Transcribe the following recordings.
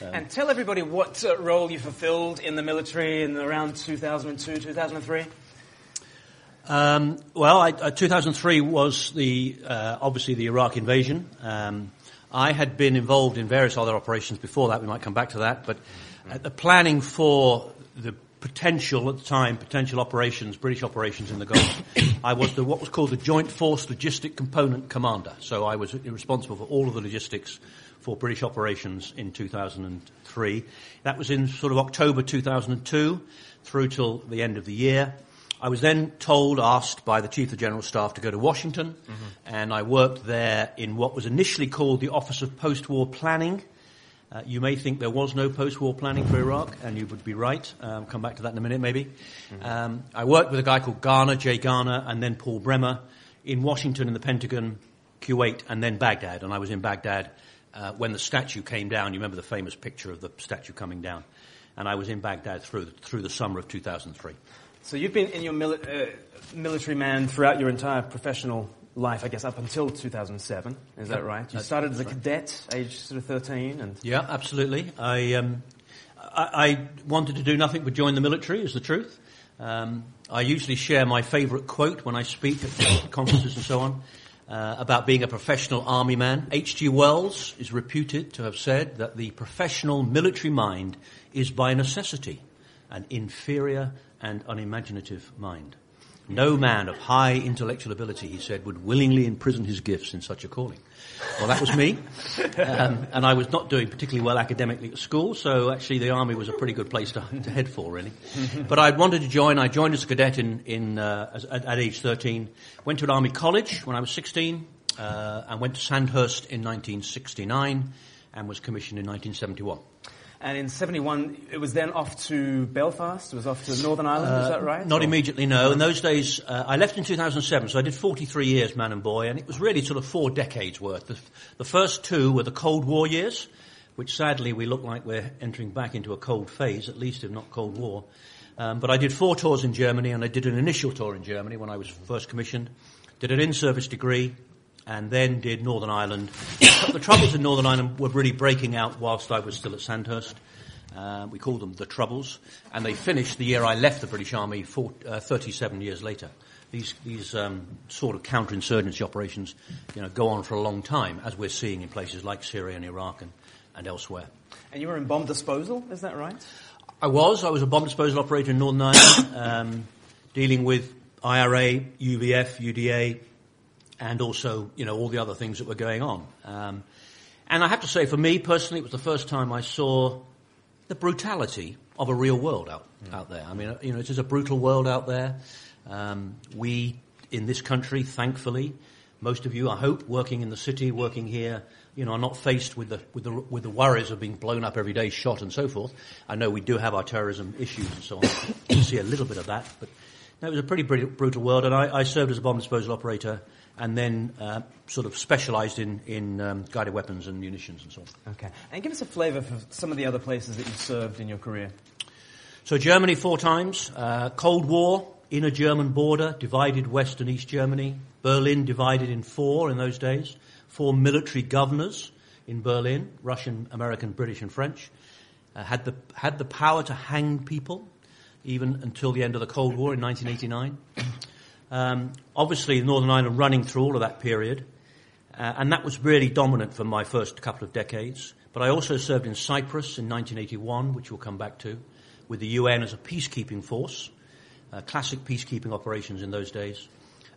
and tell everybody what uh, role you fulfilled in the military in around 2002, 2003. Um, well, I, uh, 2003 was the uh, obviously the Iraq invasion. Um, I had been involved in various other operations before that. We might come back to that, but uh, the planning for the potential at the time, potential operations, British operations in the Gulf. I was the, what was called the Joint Force Logistic Component Commander. So I was responsible for all of the logistics for British operations in 2003. That was in sort of October 2002 through till the end of the year. I was then told, asked by the Chief of General Staff to go to Washington, mm-hmm. and I worked there in what was initially called the Office of Post-War Planning. Uh, you may think there was no post-war planning for Iraq, and you would be right. Um, come back to that in a minute, maybe. Mm-hmm. Um, I worked with a guy called Garner, Jay Garner, and then Paul Bremer in Washington in the Pentagon, Kuwait, and then Baghdad. And I was in Baghdad uh, when the statue came down. You remember the famous picture of the statue coming down. And I was in Baghdad through, through the summer of 2003. So you've been in your mili- uh, military man throughout your entire professional life, I guess, up until 2007. Is that right? You started as a cadet, age sort of 13, and yeah, absolutely. I, um, I, I wanted to do nothing but join the military. Is the truth. Um, I usually share my favourite quote when I speak at conferences and so on uh, about being a professional army man. H.G. Wells is reputed to have said that the professional military mind is by necessity an inferior and unimaginative mind. No man of high intellectual ability, he said, would willingly imprison his gifts in such a calling. Well, that was me. Um, and I was not doing particularly well academically at school, so actually the army was a pretty good place to, to head for, really. But I wanted to join. I joined as a cadet in, in, uh, at, at, age 13. Went to an army college when I was 16, uh, and went to Sandhurst in 1969, and was commissioned in 1971. And in 71, it was then off to Belfast. It was off to Northern Ireland, uh, is that right? Not or? immediately, no. In those days, uh, I left in 2007, so I did 43 years, man and boy, and it was really sort of four decades worth. The, the first two were the Cold War years, which sadly we look like we're entering back into a cold phase, at least if not Cold War. Um, but I did four tours in Germany, and I did an initial tour in Germany when I was first commissioned. Did an in-service degree, and then did Northern Ireland. the troubles in Northern Ireland were really breaking out whilst I was still at Sandhurst. Uh, we called them the Troubles, and they finished the year I left the British Army, four, uh, 37 years later. These, these um, sort of counterinsurgency operations, you know, go on for a long time, as we're seeing in places like Syria and Iraq and, and elsewhere. And you were in bomb disposal, is that right? I was. I was a bomb disposal operator in Northern Ireland, um, dealing with IRA, UVF, UDA, and also, you know, all the other things that were going on. Um, and I have to say, for me personally, it was the first time I saw the brutality of a real world out, mm. out there. I mean, you know, it is a brutal world out there. Um, we, in this country, thankfully, most of you, I hope, working in the city, working here, you know, are not faced with the, with the, with the worries of being blown up every day, shot and so forth. I know we do have our terrorism issues and so on. you see a little bit of that, but no, it was a pretty brutal world, and I, I served as a bomb disposal operator and then uh, sort of specialised in, in um, guided weapons and munitions and so on. Okay. And give us a flavour for some of the other places that you've served in your career. So Germany four times, uh, Cold War, inner German border, divided West and East Germany, Berlin divided in four in those days, four military governors in Berlin, Russian, American, British and French, uh, had, the, had the power to hang people even until the end of the Cold War in 1989. Um, obviously, Northern Ireland running through all of that period, uh, and that was really dominant for my first couple of decades. But I also served in Cyprus in 1981, which we'll come back to, with the UN as a peacekeeping force, uh, classic peacekeeping operations in those days.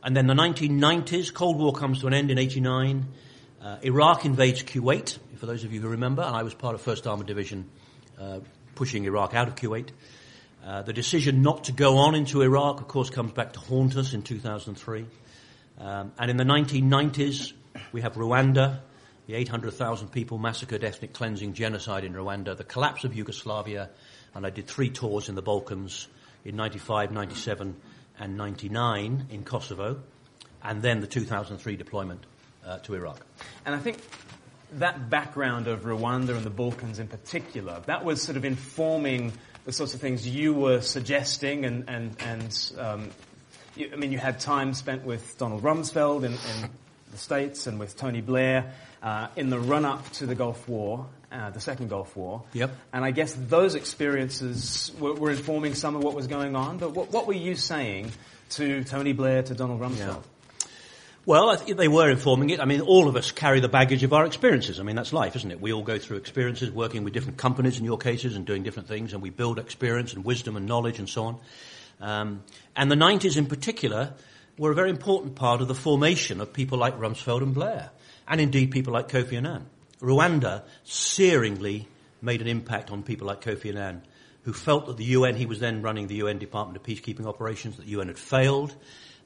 And then the 1990s, Cold War comes to an end in 89. Uh, Iraq invades Kuwait, for those of you who remember, and I was part of 1st Armored Division uh, pushing Iraq out of Kuwait. Uh, the decision not to go on into Iraq, of course, comes back to haunt us in 2003. Um, and in the 1990s, we have Rwanda, the 800,000 people massacred, ethnic cleansing, genocide in Rwanda, the collapse of Yugoslavia, and I did three tours in the Balkans in 95, 97, and 99 in Kosovo, and then the 2003 deployment uh, to Iraq. And I think that background of Rwanda and the Balkans in particular, that was sort of informing the sorts of things you were suggesting, and and and um, you, I mean, you had time spent with Donald Rumsfeld in, in the States and with Tony Blair uh, in the run-up to the Gulf War, uh, the Second Gulf War. Yep. And I guess those experiences were, were informing some of what was going on. But what, what were you saying to Tony Blair, to Donald Rumsfeld? Well, they were informing it. I mean, all of us carry the baggage of our experiences. I mean, that's life, isn't it? We all go through experiences working with different companies in your cases and doing different things, and we build experience and wisdom and knowledge and so on. Um, and the 90s in particular were a very important part of the formation of people like Rumsfeld and Blair, and indeed people like Kofi Annan. Rwanda searingly made an impact on people like Kofi Annan, who felt that the UN, he was then running the UN Department of Peacekeeping Operations, that the UN had failed,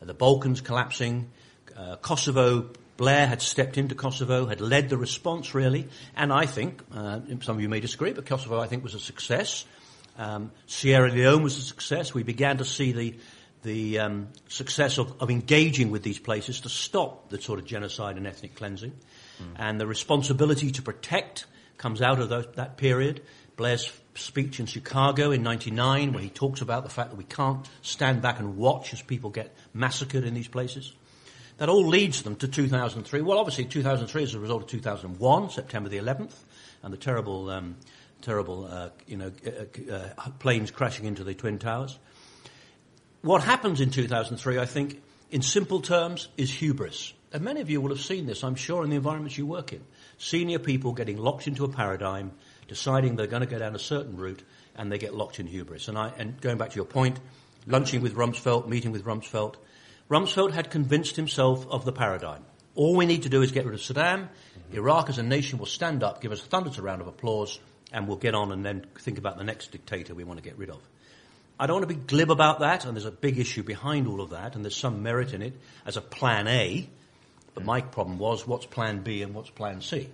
the Balkans collapsing, uh, Kosovo, Blair had stepped into Kosovo, had led the response really, and I think, uh, some of you may disagree, but Kosovo I think was a success. Um, Sierra Leone was a success. We began to see the the um, success of, of, engaging with these places to stop the sort of genocide and ethnic cleansing, mm. and the responsibility to protect comes out of those, that period. Blair's speech in Chicago in '99, where he talks about the fact that we can't stand back and watch as people get massacred in these places. That all leads them to 2003. Well, obviously 2003 is a result of 2001, September the 11th, and the terrible, um, terrible, uh, you know, uh, uh, planes crashing into the Twin Towers. What happens in 2003, I think, in simple terms, is hubris. And many of you will have seen this, I'm sure, in the environments you work in. Senior people getting locked into a paradigm, deciding they're going to go down a certain route, and they get locked in hubris. And, I, and going back to your point, lunching with Rumsfeld, meeting with Rumsfeld, Rumsfeld had convinced himself of the paradigm. All we need to do is get rid of Saddam. Mm-hmm. Iraq as a nation will stand up, give us a thunderous round of applause, and we'll get on and then think about the next dictator we want to get rid of. I don't want to be glib about that, and there's a big issue behind all of that, and there's some merit in it as a plan A. But my problem was what's plan B and what's plan C? Yes.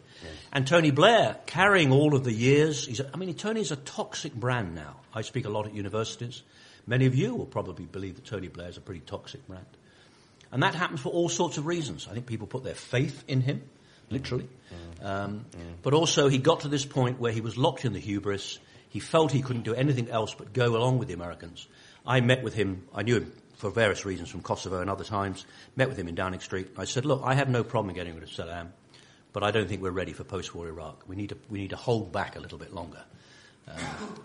And Tony Blair, carrying all of the years, he's a, I mean, Tony's a toxic brand now. I speak a lot at universities. Many of you will probably believe that Tony Blair is a pretty toxic brand. And that happens for all sorts of reasons. I think people put their faith in him, literally. Um. But also, he got to this point where he was locked in the hubris. He felt he couldn't do anything else but go along with the Americans. I met with him, I knew him for various reasons from Kosovo and other times, met with him in Downing Street. I said, look, I have no problem getting rid of Saddam, but I don't think we're ready for post-war Iraq. We need to, we need to hold back a little bit longer. Um,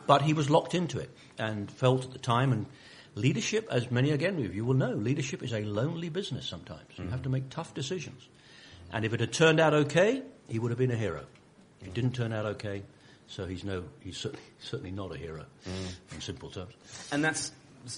but he was locked into it and felt at the time, and leadership, as many again of you will know, leadership is a lonely business sometimes. Mm-hmm. You have to make tough decisions. And if it had turned out okay, he would have been a hero. It didn't turn out okay, so he's no, he's certainly, certainly not a hero mm. in simple terms. And that's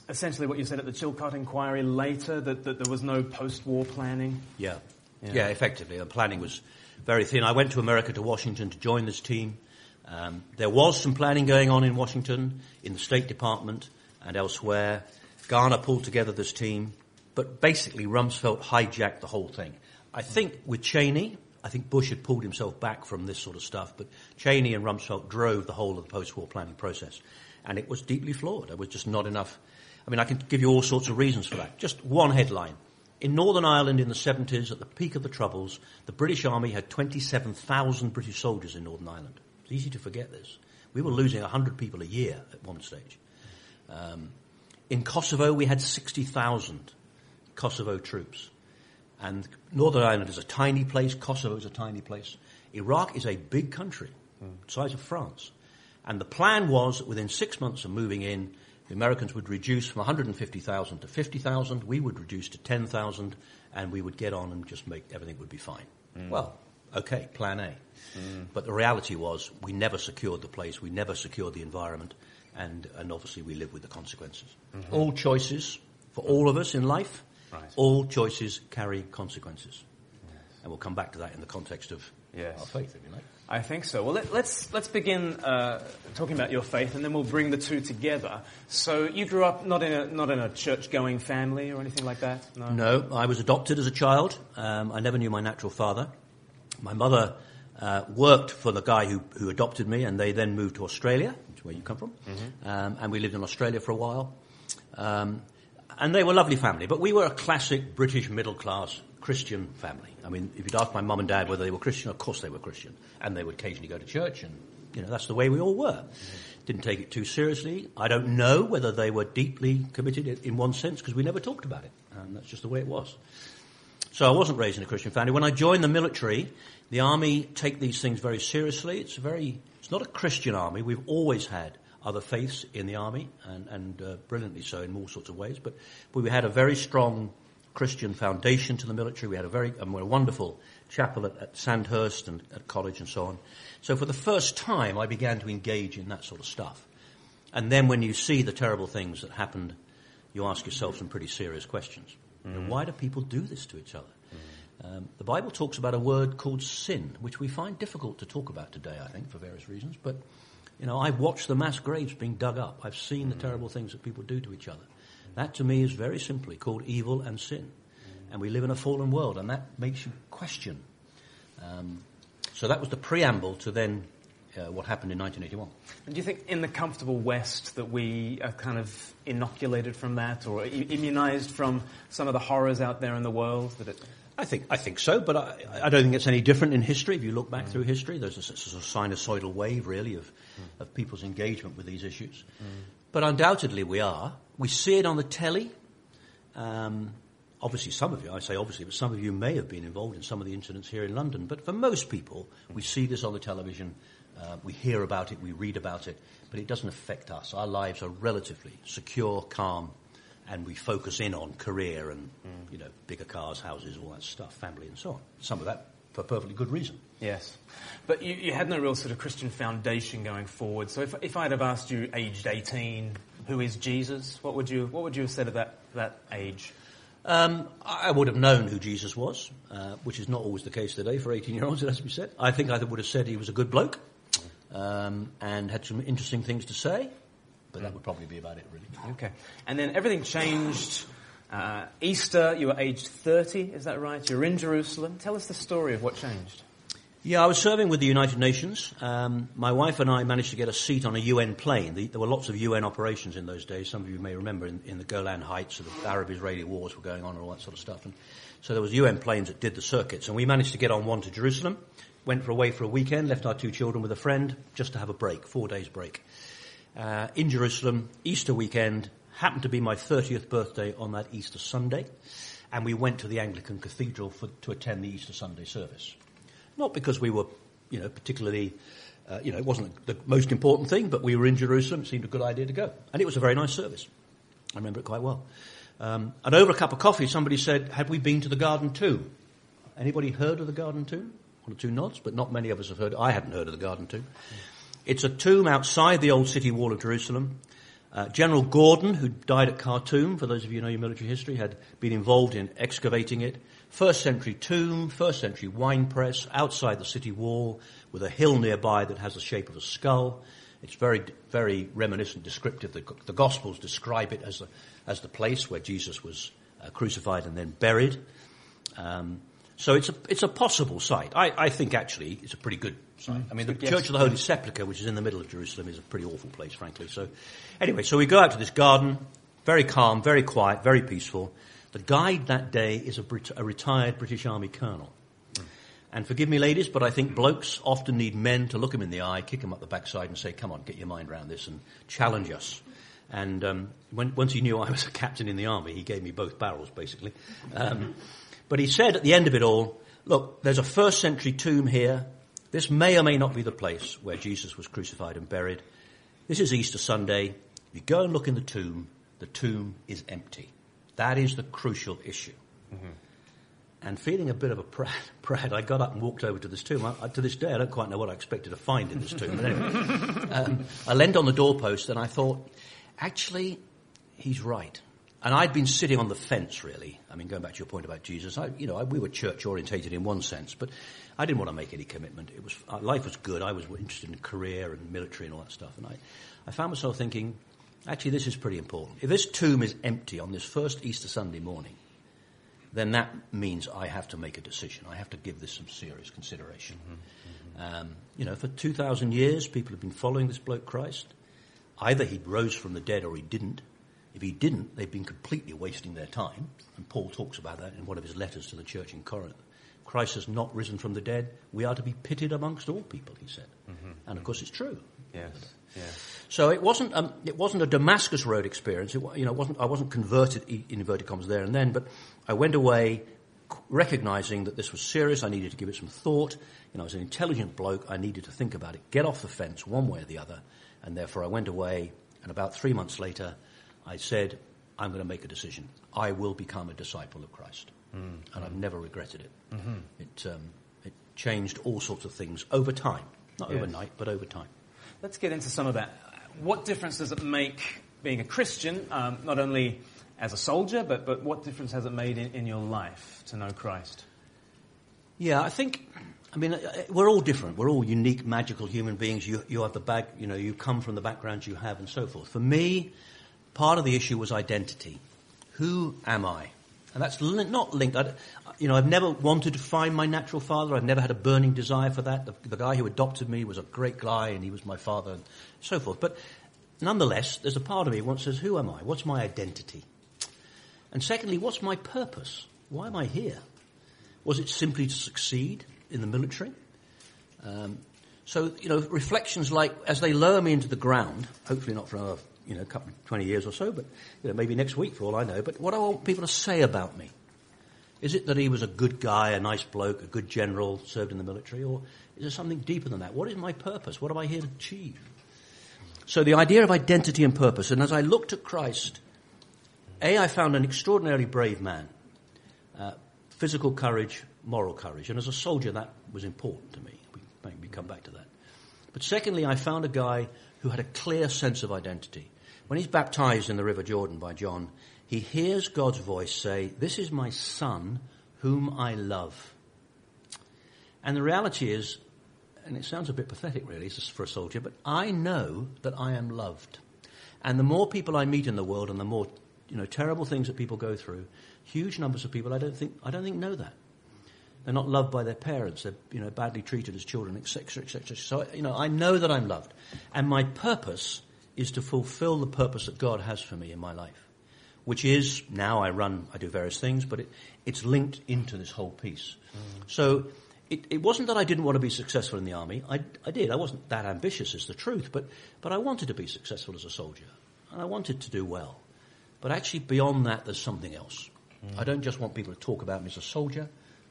essentially what you said at the Chilcot inquiry later, that, that there was no post-war planning? Yeah. yeah. Yeah, effectively. The planning was very thin. I went to America, to Washington to join this team. Um, there was some planning going on in Washington, in the State Department, and elsewhere. Garner pulled together this team, but basically Rumsfeld hijacked the whole thing. I think with Cheney, I think Bush had pulled himself back from this sort of stuff, but Cheney and Rumsfeld drove the whole of the post-war planning process. And it was deeply flawed. There was just not enough. I mean, I can give you all sorts of reasons for that. Just one headline. In Northern Ireland in the 70s, at the peak of the Troubles, the British Army had 27,000 British soldiers in Northern Ireland. It's easy to forget this. We were losing 100 people a year at one stage. Um, in Kosovo, we had 60,000 Kosovo troops. And Northern Ireland is a tiny place, Kosovo is a tiny place. Iraq is a big country, mm. size of France. And the plan was that within six months of moving in, the Americans would reduce from 150,000 to 50,000, we would reduce to 10,000, and we would get on and just make everything would be fine. Mm. Well, okay, plan A. Mm. But the reality was we never secured the place, we never secured the environment, and, and obviously we live with the consequences. Mm-hmm. All choices, for all of us in life, right. all choices carry consequences. Yes. And we'll come back to that in the context of yes. our faith, if you like. I think so. Well, let, us let's, let's begin uh, talking about your faith, and then we'll bring the two together. So, you grew up not in a not in a church-going family or anything like that. No, no I was adopted as a child. Um, I never knew my natural father. My mother uh, worked for the guy who, who adopted me, and they then moved to Australia where you come from. Mm-hmm. Um, and we lived in Australia for a while. Um, and they were a lovely family, but we were a classic British middle class Christian family. I mean, if you'd ask my mum and dad whether they were Christian, of course they were Christian. And they would occasionally go to church, and, you know, that's the way we all were. Mm-hmm. Didn't take it too seriously. I don't know whether they were deeply committed in one sense, because we never talked about it. And that's just the way it was. So I wasn't raised in a Christian family. When I joined the military, the army take these things very seriously. It's a very, it's not a Christian army. We've always had other faiths in the army, and, and uh, brilliantly so in all sorts of ways. But, but we had a very strong Christian foundation to the military. We had a very a wonderful chapel at, at Sandhurst and at college and so on. So for the first time, I began to engage in that sort of stuff. And then when you see the terrible things that happened, you ask yourself some pretty serious questions. Mm. You know, why do people do this to each other? Mm. Um, the Bible talks about a word called sin, which we find difficult to talk about today, I think, for various reasons. But you know, I've watched the mass graves being dug up. I've seen the terrible things that people do to each other. That to me is very simply called evil and sin. And we live in a fallen world, and that makes you question. Um, so that was the preamble to then uh, what happened in 1981. And do you think in the comfortable West that we are kind of inoculated from that or immunized from some of the horrors out there in the world? That it... I think I think so, but I, I, don't think it's any different in history. If you look back mm. through history, there's a, sort of sinusoidal wave, really, of, mm. of people's engagement with these issues. Mm. But undoubtedly, we are. We see it on the telly. Um, obviously, some of you, I say obviously, but some of you may have been involved in some of the incidents here in London. But for most people, we see this on the television. Uh, we hear about it, we read about it, but it doesn't affect us. Our lives are relatively secure, calm, and we focus in on career and mm. you know bigger cars, houses, all that stuff, family, and so on. Some of that for perfectly good reason. Yes, but you, you, had no real sort of Christian foundation going forward. So if, if I'd have asked you, aged eighteen, who is Jesus? What would you what would you have said at that that age? Um, I would have known who Jesus was, uh, which is not always the case today for 18 year olds, it has to be said. I think I would have said he was a good bloke um, and had some interesting things to say. But that would probably be about it, really. Okay. And then everything changed. Uh, Easter, you were aged 30, is that right? You're in Jerusalem. Tell us the story of what changed. Yeah, I was serving with the United Nations. Um, my wife and I managed to get a seat on a UN plane. The, there were lots of UN operations in those days. Some of you may remember in, in the Golan Heights, the Arab-Israeli wars were going on and all that sort of stuff. And so there was UN planes that did the circuits, and we managed to get on one to Jerusalem went for away for a weekend, left our two children with a friend just to have a break, four days break. Uh, in Jerusalem, Easter weekend, happened to be my 30th birthday on that Easter Sunday, and we went to the Anglican Cathedral for, to attend the Easter Sunday service. Not because we were, you know, particularly, uh, you know, it wasn't the most important thing, but we were in Jerusalem, it seemed a good idea to go. And it was a very nice service. I remember it quite well. Um, and over a cup of coffee, somebody said, had we been to the Garden Tomb? Anybody heard of the Garden Tomb? one or two nods, but not many of us have heard. I hadn't heard of the Garden Tomb. It's a tomb outside the old city wall of Jerusalem. Uh, General Gordon, who died at Khartoum, for those of you who know your military history, had been involved in excavating it. First century tomb, first century wine press, outside the city wall, with a hill nearby that has the shape of a skull. It's very, very reminiscent, descriptive. The, the Gospels describe it as the, as the place where Jesus was uh, crucified and then buried. Um, so it's a, it's a possible site. I, I think actually it's a pretty good site. I mean, the yes. Church of the Holy Sepulchre, which is in the middle of Jerusalem, is a pretty awful place, frankly. So anyway, so we go out to this garden, very calm, very quiet, very peaceful. The guide that day is a, Brit- a retired British Army colonel. And forgive me, ladies, but I think blokes often need men to look them in the eye, kick them up the backside, and say, "Come on, get your mind around this and challenge us." And um, when, once he knew I was a captain in the army, he gave me both barrels, basically. Um, but he said at the end of it all, look, there's a first century tomb here. This may or may not be the place where Jesus was crucified and buried. This is Easter Sunday. You go and look in the tomb, the tomb is empty. That is the crucial issue. Mm-hmm. And feeling a bit of a pride, pride, I got up and walked over to this tomb. I, to this day, I don't quite know what I expected to find in this tomb. But anyway, um, I leaned on the doorpost and I thought, actually, he's right. And I'd been sitting on the fence, really. I mean, going back to your point about Jesus, I, you know, I, we were church orientated in one sense, but I didn't want to make any commitment. It was uh, life was good. I was interested in career and military and all that stuff, and I, I found myself thinking, actually, this is pretty important. If this tomb is empty on this first Easter Sunday morning, then that means I have to make a decision. I have to give this some serious consideration. Mm-hmm, mm-hmm. Um, you know, for two thousand years, people have been following this bloke Christ. Either he rose from the dead or he didn't. If he didn't, they'd been completely wasting their time. And Paul talks about that in one of his letters to the church in Corinth. Christ has not risen from the dead. We are to be pitied amongst all people, he said. Mm-hmm. And of course, it's true. Yes. So it wasn't um, it wasn't a Damascus Road experience. It, you know, wasn't I wasn't converted in inverted commas there and then, but I went away recognizing that this was serious. I needed to give it some thought. You know, I was an intelligent bloke. I needed to think about it, get off the fence one way or the other. And therefore I went away. And about three months later, I said, I'm going to make a decision. I will become a disciple of Christ. Mm. And I've never regretted it. Mm-hmm. It, um, it changed all sorts of things over time. Not yes. overnight, but over time. Let's get into some of that. What difference does it make being a Christian, um, not only as a soldier, but, but what difference has it made in, in your life to know Christ? Yeah, I think, I mean, uh, we're all different. We're all unique, magical human beings. You, you have the back, you know, you come from the backgrounds you have and so forth. For me, part of the issue was identity. Who am I? And that's not linked. I, you know, I've never wanted to find my natural father. I've never had a burning desire for that. The, the guy who adopted me was a great guy and he was my father and so forth. But nonetheless, there's a part of me that says, who am I? What's my identity? And secondly, what's my purpose? Why am I here? Was it simply to succeed in the military? Um, so, you know, reflections like, as they lower me into the ground, hopefully not from another, you know, a couple, 20 years or so, but, you know, maybe next week for all I know, but what do I want people to say about me? Is it that he was a good guy, a nice bloke, a good general, served in the military, or is there something deeper than that? What is my purpose? What am I here to achieve? So the idea of identity and purpose, and as I looked at Christ, a, I found an extraordinarily brave man. Uh, physical courage, moral courage. And as a soldier, that was important to me. We maybe come back to that. But secondly, I found a guy who had a clear sense of identity. When he's baptized in the River Jordan by John, he hears God's voice say, This is my son whom I love. And the reality is, and it sounds a bit pathetic really for a soldier, but I know that I am loved. And the more people I meet in the world and the more you know, terrible things that people go through. Huge numbers of people I don't think, I don't think know that. They're not loved by their parents. They're, you know, badly treated as children, etc., etc. So, you know, I know that I'm loved. And my purpose is to fulfill the purpose that God has for me in my life. Which is, now I run, I do various things, but it, it's linked into this whole piece. Mm. So, it, it, wasn't that I didn't want to be successful in the army. I, I did. I wasn't that ambitious, is the truth. But, but I wanted to be successful as a soldier. And I wanted to do well. But actually, beyond that, there's something else. Mm. I don't just want people to talk about me as a soldier.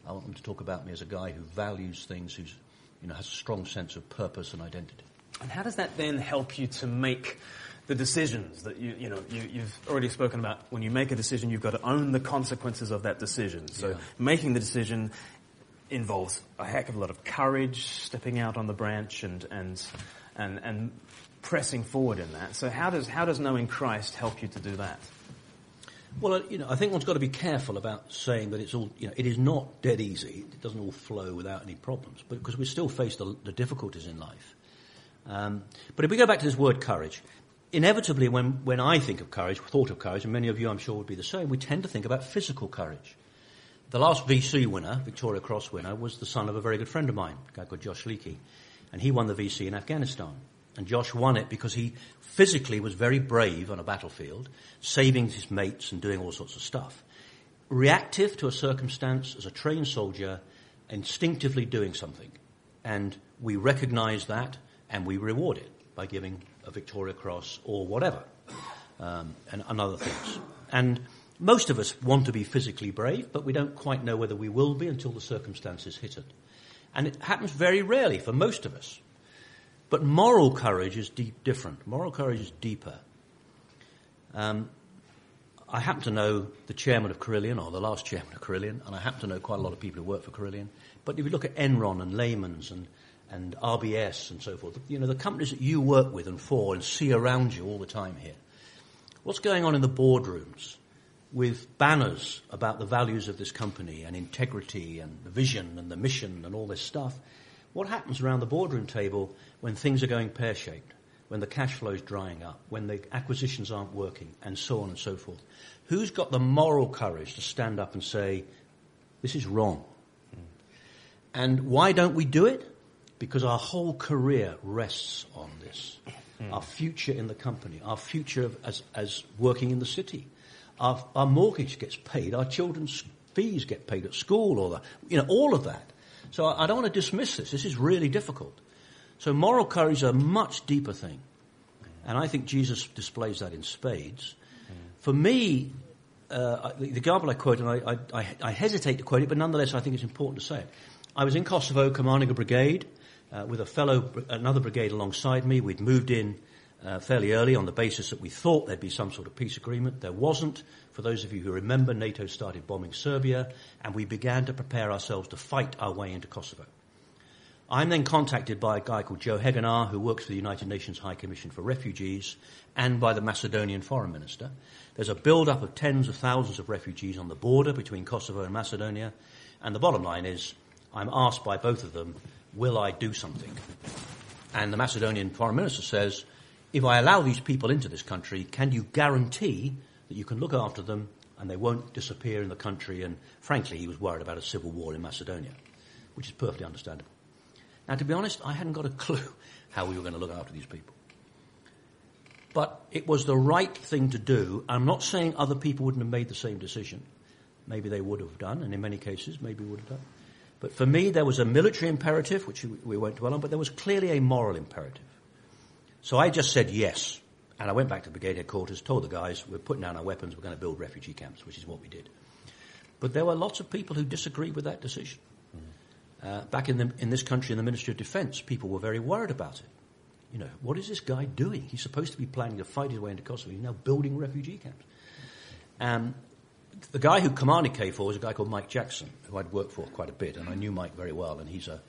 I want them to talk about me as a guy who values things, who's, you know, has a strong sense of purpose and identity. And how does that then help you to make the decisions that you, you know, you, have already spoken about? When you make a decision, you've got to own the consequences of that decision. So yeah. making the decision involves a heck of a lot of courage, stepping out on the branch and, and, and, and pressing forward in that. So how does, how does knowing Christ help you to do that? Well, uh, you know, I think one's got to be careful about saying that it's all, you know, it is not dead easy. It doesn't all flow without any problems, but because we still face the, the difficulties in life. Um, but if we go back to this word courage, inevitably when, when I think of courage, thought of courage, and many of you I'm sure would be the same, we tend to think about physical courage. The last VC winner, Victoria Cross winner, was the son of a very good friend of mine, a guy called Josh Leakey. And he won the VC in Afghanistan. And Josh won it because he physically was very brave on a battlefield, saving his mates and doing all sorts of stuff. Reactive to a circumstance as a trained soldier, instinctively doing something. And we recognize that and we reward it by giving a Victoria Cross or whatever, um, and, and other things. And most of us want to be physically brave, but we don't quite know whether we will be until the circumstances hit it. And it happens very rarely for most of us. But moral courage is deep, different. Moral courage is deeper. Um, I happen to know the chairman of Carillion, or the last chairman of Carillion, and I happen to know quite a lot of people who work for Carillion. But if you look at Enron and Lehman's and, and RBS and so forth, you know, the companies that you work with and for and see around you all the time here, what's going on in the boardrooms with banners about the values of this company and integrity and the vision and the mission and all this stuff – what happens around the boardroom table when things are going pear-shaped, when the cash flow is drying up, when the acquisitions aren't working, and so on and so forth? Who's got the moral courage to stand up and say, this is wrong? And why don't we do it? Because our whole career rests on this. Mm. Our future in the company, our future as, as working in the city. Our, our mortgage gets paid, our children's fees get paid at school, or you know, all of that. So I don't want to dismiss this. This is really difficult. So moral courage is a much deeper thing. And I think Jesus displays that in spades. For me, uh, the, example I quote, and I, I, I, hesitate to quote it, but nonetheless I think it's important to say it. I was in Kosovo commanding a brigade uh, with a fellow, another brigade alongside me. We'd moved in uh, fairly early on the basis that we thought there'd be some sort of peace agreement. There wasn't. For those of you who remember, NATO started bombing Serbia, and we began to prepare ourselves to fight our way into Kosovo. I'm then contacted by a guy called Joe Hegenar, who works for the United Nations High Commission for Refugees, and by the Macedonian Foreign Minister. There's a build-up of tens of thousands of refugees on the border between Kosovo and Macedonia, and the bottom line is, I'm asked by both of them, will I do something? And the Macedonian Foreign Minister says, if I allow these people into this country, can you guarantee that you can look after them and they won't disappear in the country? And frankly, he was worried about a civil war in Macedonia, which is perfectly understandable. Now, to be honest, I hadn't got a clue how we were going to look after these people. But it was the right thing to do. I'm not saying other people wouldn't have made the same decision. Maybe they would have done, and in many cases, maybe would have done. But for me, there was a military imperative, which we won't dwell on, but there was clearly a moral imperative. So I just said yes. And I went back to brigade headquarters, told the guys, we're putting down our weapons, we're going to build refugee camps, which is what we did. But there were lots of people who disagreed with that decision. Mm. Uh, back in, the, in this country, in the Ministry of Defence, people were very worried about it. You know, what is this guy doing? He's supposed to be planning to fight his way into Kosovo. He's now building refugee camps. Um, the guy who commanded KFOR was a guy called Mike Jackson, who I'd worked for quite a bit, and I knew Mike very well, and he's a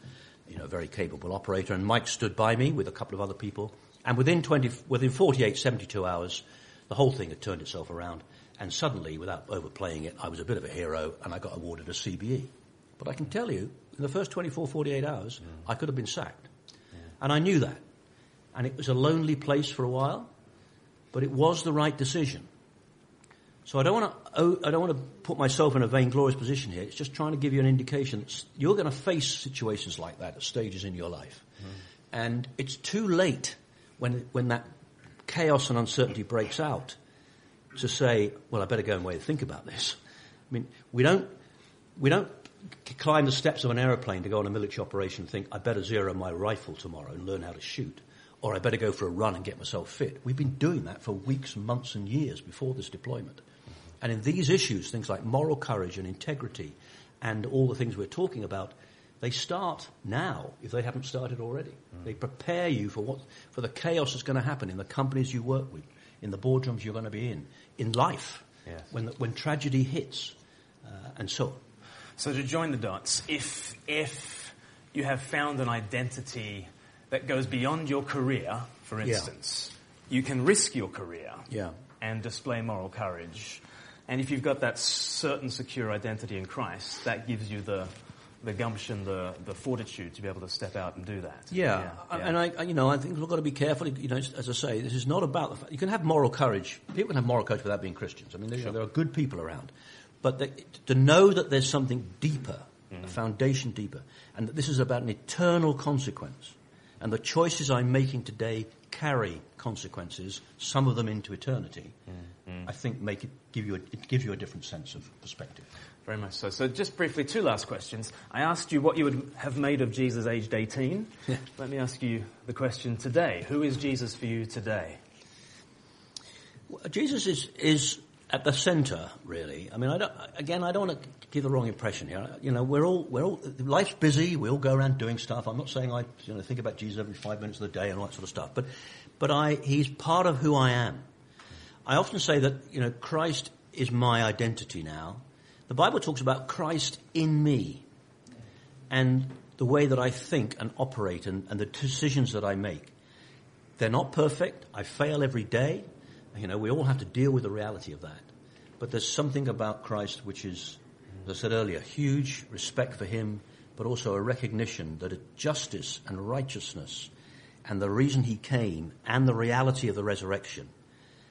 you know, very capable operator. And Mike stood by me with a couple of other people and within 20, within 48, 72 hours, the whole thing had turned itself around. And suddenly, without overplaying it, I was a bit of a hero and I got awarded a CBE. But I can tell you, in the first 24, 48 hours, yeah. I could have been sacked. Yeah. And I knew that. And it was a lonely place for a while, but it was the right decision. So I don't want to, I don't want to put myself in a vainglorious position here. It's just trying to give you an indication that you're going to face situations like that at stages in your life. Mm. And it's too late when, when that chaos and uncertainty breaks out, to say, well, I better go away and think about this. I mean, we don't, we don't climb the steps of an aeroplane to go on a military operation and think, I better zero my rifle tomorrow and learn how to shoot. Or I better go for a run and get myself fit. We've been doing that for weeks, months, and years before this deployment. And in these issues, things like moral courage and integrity and all the things we're talking about, they start now if they haven't started already. Mm. They prepare you for what for the chaos that's going to happen in the companies you work with, in the boardrooms you're going to be in, in life, yes. when when tragedy hits, uh, and so on. So to join the dots, if if you have found an identity that goes beyond your career, for instance, yeah. you can risk your career yeah. and display moral courage. And if you've got that certain secure identity in Christ, that gives you the the gumption, the, the fortitude to be able to step out and do that. Yeah, yeah, yeah. and I, you know, I think we've got to be careful. You know, as I say, this is not about the fact you can have moral courage. People can have moral courage without being Christians. I mean, there, sure. there are good people around, but the, to know that there's something deeper, mm. a foundation deeper, and that this is about an eternal consequence, and the choices I'm making today carry consequences, some of them into eternity. Mm. I think make it give you a, it gives you a different sense of perspective. Very much so. So just briefly, two last questions. I asked you what you would have made of Jesus aged 18. Yeah. Let me ask you the question today. Who is Jesus for you today? Well, Jesus is, is at the centre, really. I mean, I don't, again, I don't want to give the wrong impression here. You know, we're all, we're all, life's busy. We all go around doing stuff. I'm not saying I, you know, think about Jesus every five minutes of the day and all that sort of stuff. But, but I, he's part of who I am. I often say that, you know, Christ is my identity now. The Bible talks about Christ in me and the way that I think and operate and, and the decisions that I make. They're not perfect. I fail every day. You know, we all have to deal with the reality of that. But there's something about Christ which is, as I said earlier, huge respect for him, but also a recognition that justice and righteousness and the reason he came and the reality of the resurrection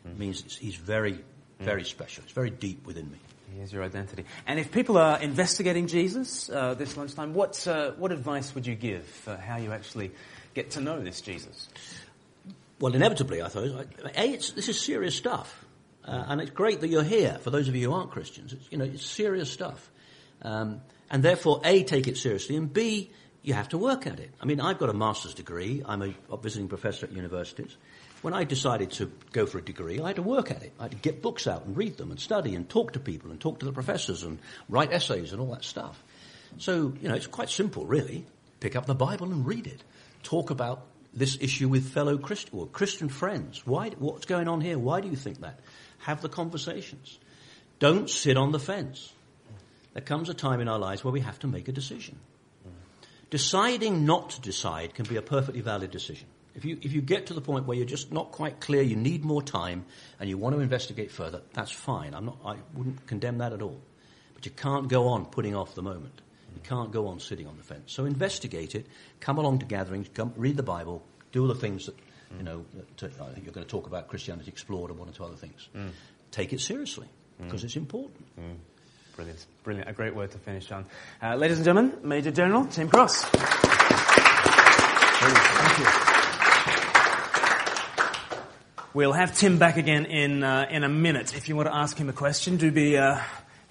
mm. means he's very, very mm. special. It's very deep within me. Here's your identity. And if people are investigating Jesus uh, this lunchtime, what, uh, what advice would you give for how you actually get to know this Jesus? Well, inevitably, I thought, A, this is serious stuff. Uh, and it's great that you're here, for those of you who aren't Christians. It's, you know, it's serious stuff. Um, and therefore, A, take it seriously, and B, you have to work at it. I mean, I've got a master's degree. I'm a visiting professor at universities. When I decided to go for a degree, I had to work at it. I had to get books out and read them and study and talk to people and talk to the professors and write essays and all that stuff. So, you know, it's quite simple, really. Pick up the Bible and read it. Talk about this issue with fellow Christian, Christian friends. Why, what's going on here? Why do you think that? Have the conversations. Don't sit on the fence. There comes a time in our lives where we have to make a decision. Deciding not to decide can be a perfectly valid decision. If you, if you get to the point where you're just not quite clear, you need more time, and you want to investigate further, that's fine. I'm not, I wouldn't condemn that at all. But you can't go on putting off the moment. You can't go on sitting on the fence. So investigate it, come along to gatherings, come, read the Bible, do all the things that, you know, that, uh, you're going to talk about Christianity Explored and one or two other things. Mm. Take it seriously, because mm. it's important. Mm. Brilliant. Brilliant. A great word to finish on. Uh, ladies and gentlemen, Major General Tim Cross. Thank you. We'll have Tim back again in, uh, in a minute. If you want to ask him a question, do be uh,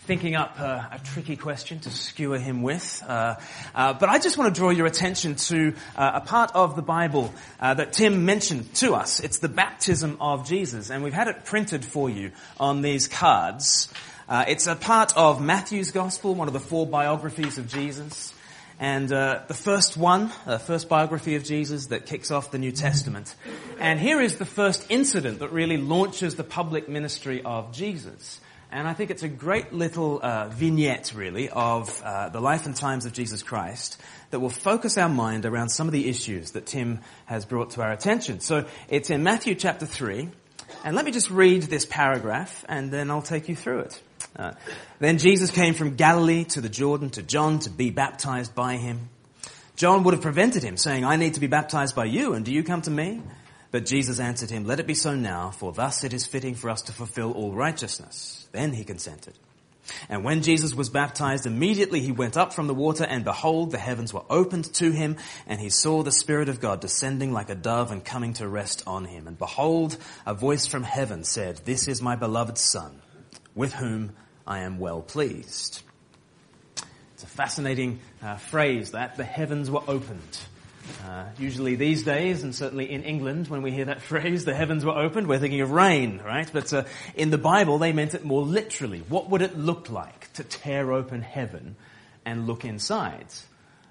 thinking up a, a, tricky question to skewer him with. Uh, uh, but I just want to draw your attention to uh, a part of the Bible uh, that Tim mentioned to us. It's the baptism of Jesus, and we've had it printed for you on these cards. Uh, it's a part of Matthew's Gospel, one of the four biographies of Jesus. And uh, the first one, the first biography of Jesus that kicks off the New Testament. And here is the first incident that really launches the public ministry of Jesus. And I think it's a great little uh, vignette, really, of uh, the life and times of Jesus Christ that will focus our mind around some of the issues that Tim has brought to our attention. So it's in Matthew chapter 3. And let me just read this paragraph and then I'll take you through it. Uh, then Jesus came from Galilee to the Jordan to John to be baptized by him. John would have prevented him, saying, I need to be baptized by you, and do you come to me? But Jesus answered him, Let it be so now, for thus it is fitting for us to fulfill all righteousness. Then he consented. And when Jesus was baptized, immediately he went up from the water, and behold, the heavens were opened to him, and he saw the Spirit of God descending like a dove and coming to rest on him. And behold, a voice from heaven said, This is my beloved Son, with whom I am well pleased. It's a fascinating uh, phrase that the heavens were opened. Uh, usually these days, and certainly in England, when we hear that phrase, the heavens were opened, we're thinking of rain, right? But uh, in the Bible, they meant it more literally. What would it look like to tear open heaven and look inside?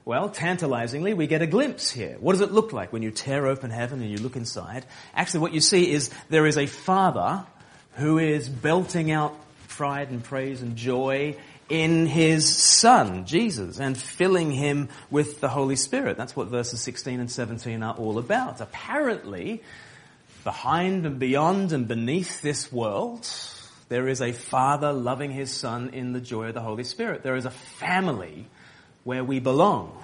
Well, tantalizingly, we get a glimpse here. What does it look like when you tear open heaven and you look inside? Actually, what you see is there is a father who is belting out pride and praise and joy in his son, Jesus, and filling him with the Holy Spirit. That's what verses 16 and 17 are all about. Apparently, behind and beyond and beneath this world, there is a father loving his son in the joy of the Holy Spirit. There is a family where we belong.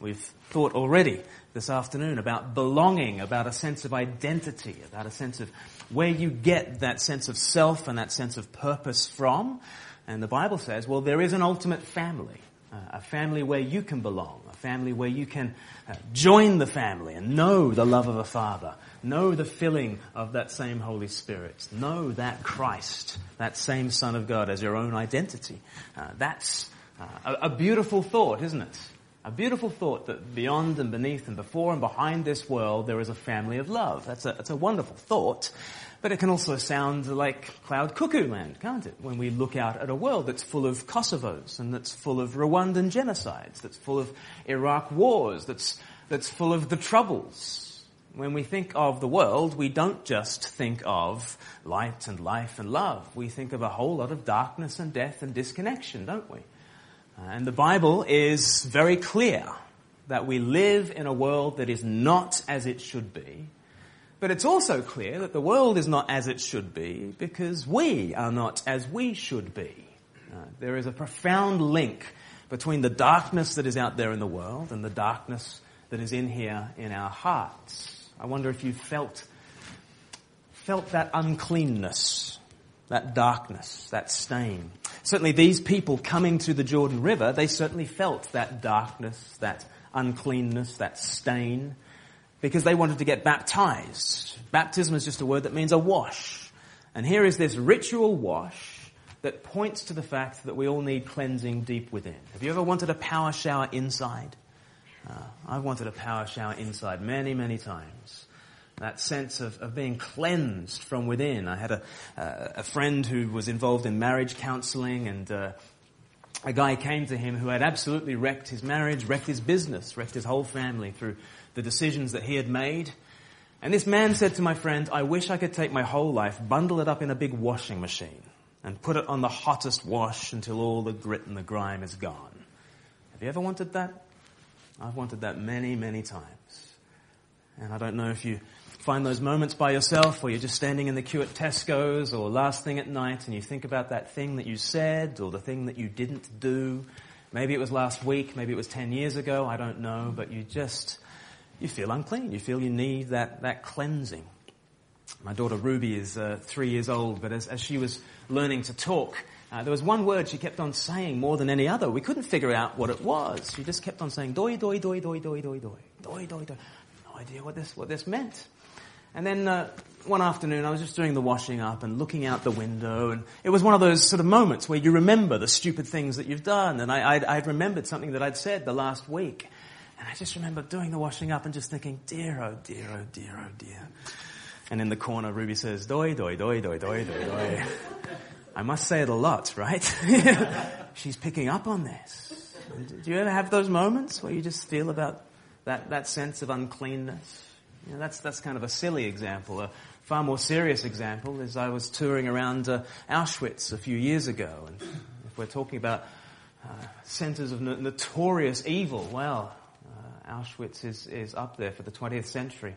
We've thought already this afternoon about belonging, about a sense of identity, about a sense of where you get that sense of self and that sense of purpose from. And the Bible says, well, there is an ultimate family, uh, a family where you can belong, a family where you can uh, join the family and know the love of a father, know the filling of that same Holy Spirit, know that Christ, that same Son of God as your own identity. Uh, that's uh, a, a beautiful thought, isn't it? A beautiful thought that beyond and beneath and before and behind this world there is a family of love. That's a, that's a wonderful thought. But it can also sound like cloud cuckoo land, can't it? When we look out at a world that's full of Kosovos and that's full of Rwandan genocides, that's full of Iraq wars, that's, that's full of the troubles. When we think of the world, we don't just think of light and life and love. We think of a whole lot of darkness and death and disconnection, don't we? And the Bible is very clear that we live in a world that is not as it should be. But it's also clear that the world is not as it should be because we are not as we should be. Uh, there is a profound link between the darkness that is out there in the world and the darkness that is in here in our hearts. I wonder if you felt felt that uncleanness that darkness, that stain. Certainly these people coming to the Jordan River, they certainly felt that darkness, that uncleanness, that stain, because they wanted to get baptized. Baptism is just a word that means a wash. And here is this ritual wash that points to the fact that we all need cleansing deep within. Have you ever wanted a power shower inside? Uh, I've wanted a power shower inside many, many times. That sense of, of being cleansed from within. I had a, uh, a friend who was involved in marriage counseling and uh, a guy came to him who had absolutely wrecked his marriage, wrecked his business, wrecked his whole family through the decisions that he had made. And this man said to my friend, I wish I could take my whole life, bundle it up in a big washing machine, and put it on the hottest wash until all the grit and the grime is gone. Have you ever wanted that? I've wanted that many, many times. And I don't know if you find those moments by yourself or you're just standing in the queue at Tesco's or last thing at night and you think about that thing that you said or the thing that you didn't do. Maybe it was last week, maybe it was 10 years ago, I don't know, but you just, you feel unclean. You feel you need that, that cleansing. My daughter Ruby is uh, three years old, but as, as she was learning to talk, uh, there was one word she kept on saying more than any other. We couldn't figure out what it was. She just kept on saying doi doi doi doi doi doi doi doi doi doi. No idea what this what this meant. And then uh, one afternoon, I was just doing the washing up and looking out the window, and it was one of those sort of moments where you remember the stupid things that you've done. And I, I'd, I'd remembered something that I'd said the last week, and I just remember doing the washing up and just thinking, dear, oh dear, oh dear, oh dear. And in the corner, Ruby says, doi, doi, doi, doi, doi, doi. I must say it a lot, right? She's picking up on this. Do you ever have those moments where you just feel about that, that sense of uncleanness? You know, that's, that's kind of a silly example. A far more serious example is I was touring around uh, Auschwitz a few years ago. And if we're talking about uh, centers of no- notorious evil, well, uh, Auschwitz is, is up there for the 20th century.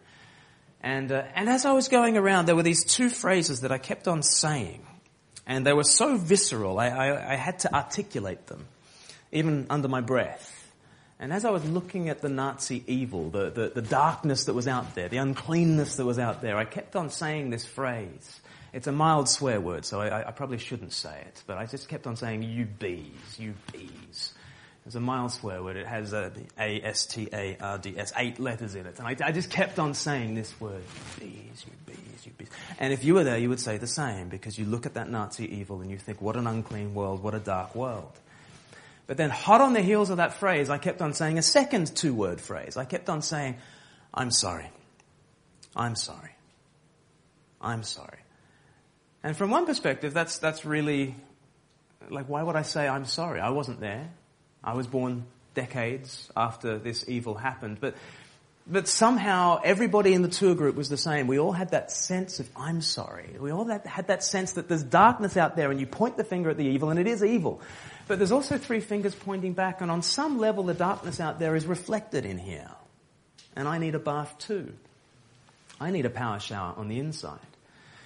And, uh, and as I was going around, there were these two phrases that I kept on saying. And they were so visceral, I, I, I had to articulate them, even under my breath. And as I was looking at the Nazi evil, the, the, the, darkness that was out there, the uncleanness that was out there, I kept on saying this phrase. It's a mild swear word, so I, I probably shouldn't say it, but I just kept on saying, you bees, you bees. It's a mild swear word. It has a A-S-T-A-R-D-S, eight letters in it. And I, I just kept on saying this word, bees, you bees, you bees. And if you were there, you would say the same, because you look at that Nazi evil and you think, what an unclean world, what a dark world. But then hot on the heels of that phrase, I kept on saying a second two word phrase. I kept on saying, I'm sorry. I'm sorry. I'm sorry. And from one perspective, that's, that's really, like, why would I say I'm sorry? I wasn't there. I was born decades after this evil happened. But, but somehow everybody in the tour group was the same. We all had that sense of, I'm sorry. We all had, had that sense that there's darkness out there and you point the finger at the evil and it is evil. But there's also three fingers pointing back, and on some level, the darkness out there is reflected in here. And I need a bath too. I need a power shower on the inside.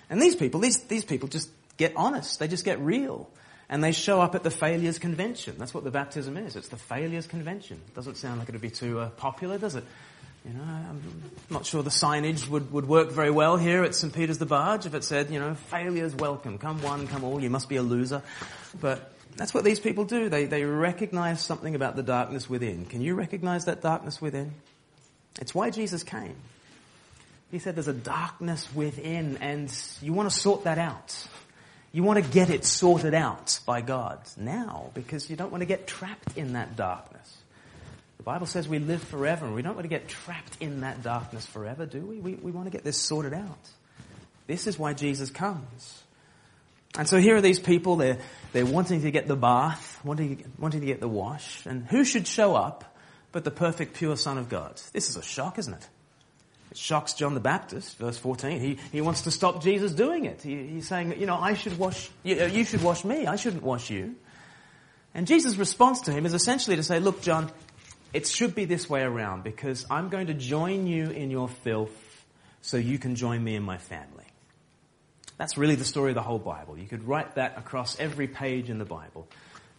And these people, these, these people just get honest. They just get real. And they show up at the failures convention. That's what the baptism is. It's the failures convention. Doesn't sound like it would be too uh, popular, does it? You know, I'm not sure the signage would, would work very well here at St. Peter's the Barge if it said, you know, failures welcome. Come one, come all. You must be a loser. But that's what these people do. They, they recognize something about the darkness within. Can you recognize that darkness within? It's why Jesus came. He said there's a darkness within and you want to sort that out. You want to get it sorted out by God now because you don't want to get trapped in that darkness. The Bible says we live forever and we don't want to get trapped in that darkness forever, do we? We, we want to get this sorted out. This is why Jesus comes. And so here are these people, they're, they're wanting to get the bath, wanting, wanting to get the wash, and who should show up but the perfect pure Son of God? This is a shock, isn't it? It shocks John the Baptist, verse 14. He, he wants to stop Jesus doing it. He, he's saying, you know, I should wash, you, uh, you should wash me, I shouldn't wash you. And Jesus' response to him is essentially to say, look, John, it should be this way around because I'm going to join you in your filth so you can join me in my family. That's really the story of the whole Bible. You could write that across every page in the Bible.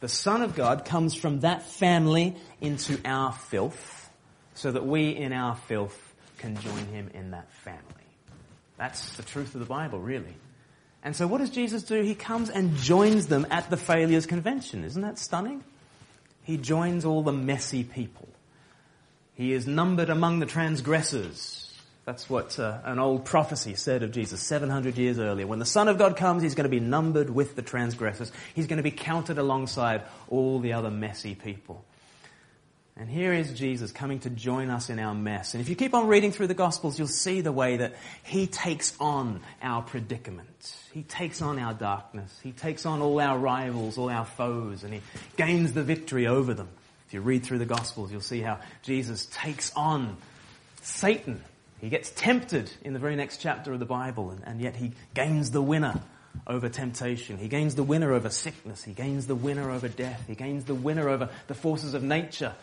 The Son of God comes from that family into our filth so that we in our filth can join him in that family. That's the truth of the Bible, really. And so what does Jesus do? He comes and joins them at the failures convention. Isn't that stunning? He joins all the messy people. He is numbered among the transgressors. That's what uh, an old prophecy said of Jesus 700 years earlier. When the Son of God comes, he's going to be numbered with the transgressors. He's going to be counted alongside all the other messy people. And here is Jesus coming to join us in our mess. And if you keep on reading through the Gospels, you'll see the way that He takes on our predicament. He takes on our darkness. He takes on all our rivals, all our foes, and He gains the victory over them. If you read through the Gospels, you'll see how Jesus takes on Satan. He gets tempted in the very next chapter of the Bible, and, and yet He gains the winner over temptation. He gains the winner over sickness. He gains the winner over death. He gains the winner over the forces of nature.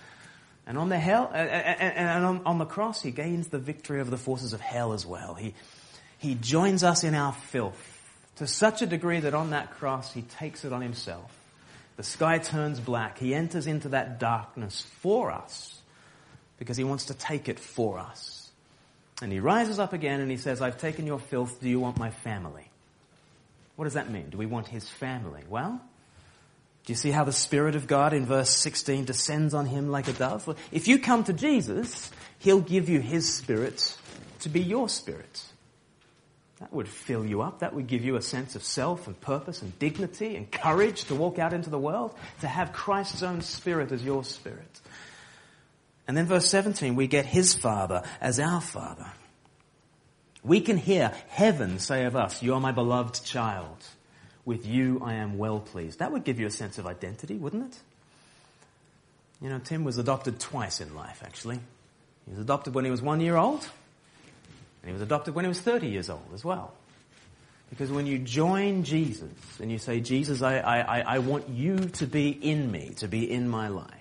And on the hell, and on, on the cross, he gains the victory over the forces of hell as well. He, he joins us in our filth to such a degree that on that cross, he takes it on himself. The sky turns black. He enters into that darkness for us because he wants to take it for us. And he rises up again and he says, I've taken your filth. Do you want my family? What does that mean? Do we want his family? Well, do you see how the Spirit of God in verse 16 descends on him like a dove? If you come to Jesus, he'll give you his Spirit to be your Spirit. That would fill you up. That would give you a sense of self and purpose and dignity and courage to walk out into the world, to have Christ's own Spirit as your Spirit. And then verse 17, we get his Father as our Father. We can hear heaven say of us, you are my beloved child. With you I am well pleased. That would give you a sense of identity, wouldn't it? You know, Tim was adopted twice in life, actually. He was adopted when he was one year old, and he was adopted when he was 30 years old as well. Because when you join Jesus and you say, Jesus, I, I, I want you to be in me, to be in my life,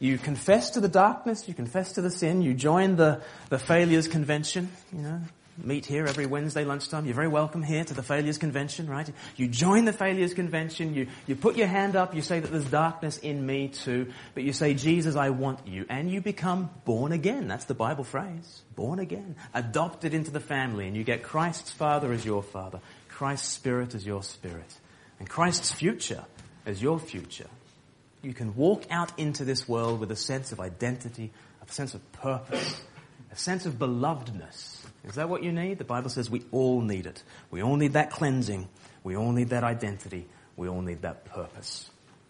you confess to the darkness, you confess to the sin, you join the, the failures convention, you know, meet here every Wednesday lunchtime. You're very welcome here to the Failures Convention, right? You join the Failures Convention, you, you put your hand up, you say that there's darkness in me too, but you say, Jesus, I want you, and you become born again. That's the Bible phrase. Born again. Adopted into the family, and you get Christ's Father as your Father, Christ's Spirit as your Spirit, and Christ's future as your future. You can walk out into this world with a sense of identity, a sense of purpose, a sense of belovedness is that what you need? The Bible says we all need it. We all need that cleansing. We all need that identity. We all need that purpose.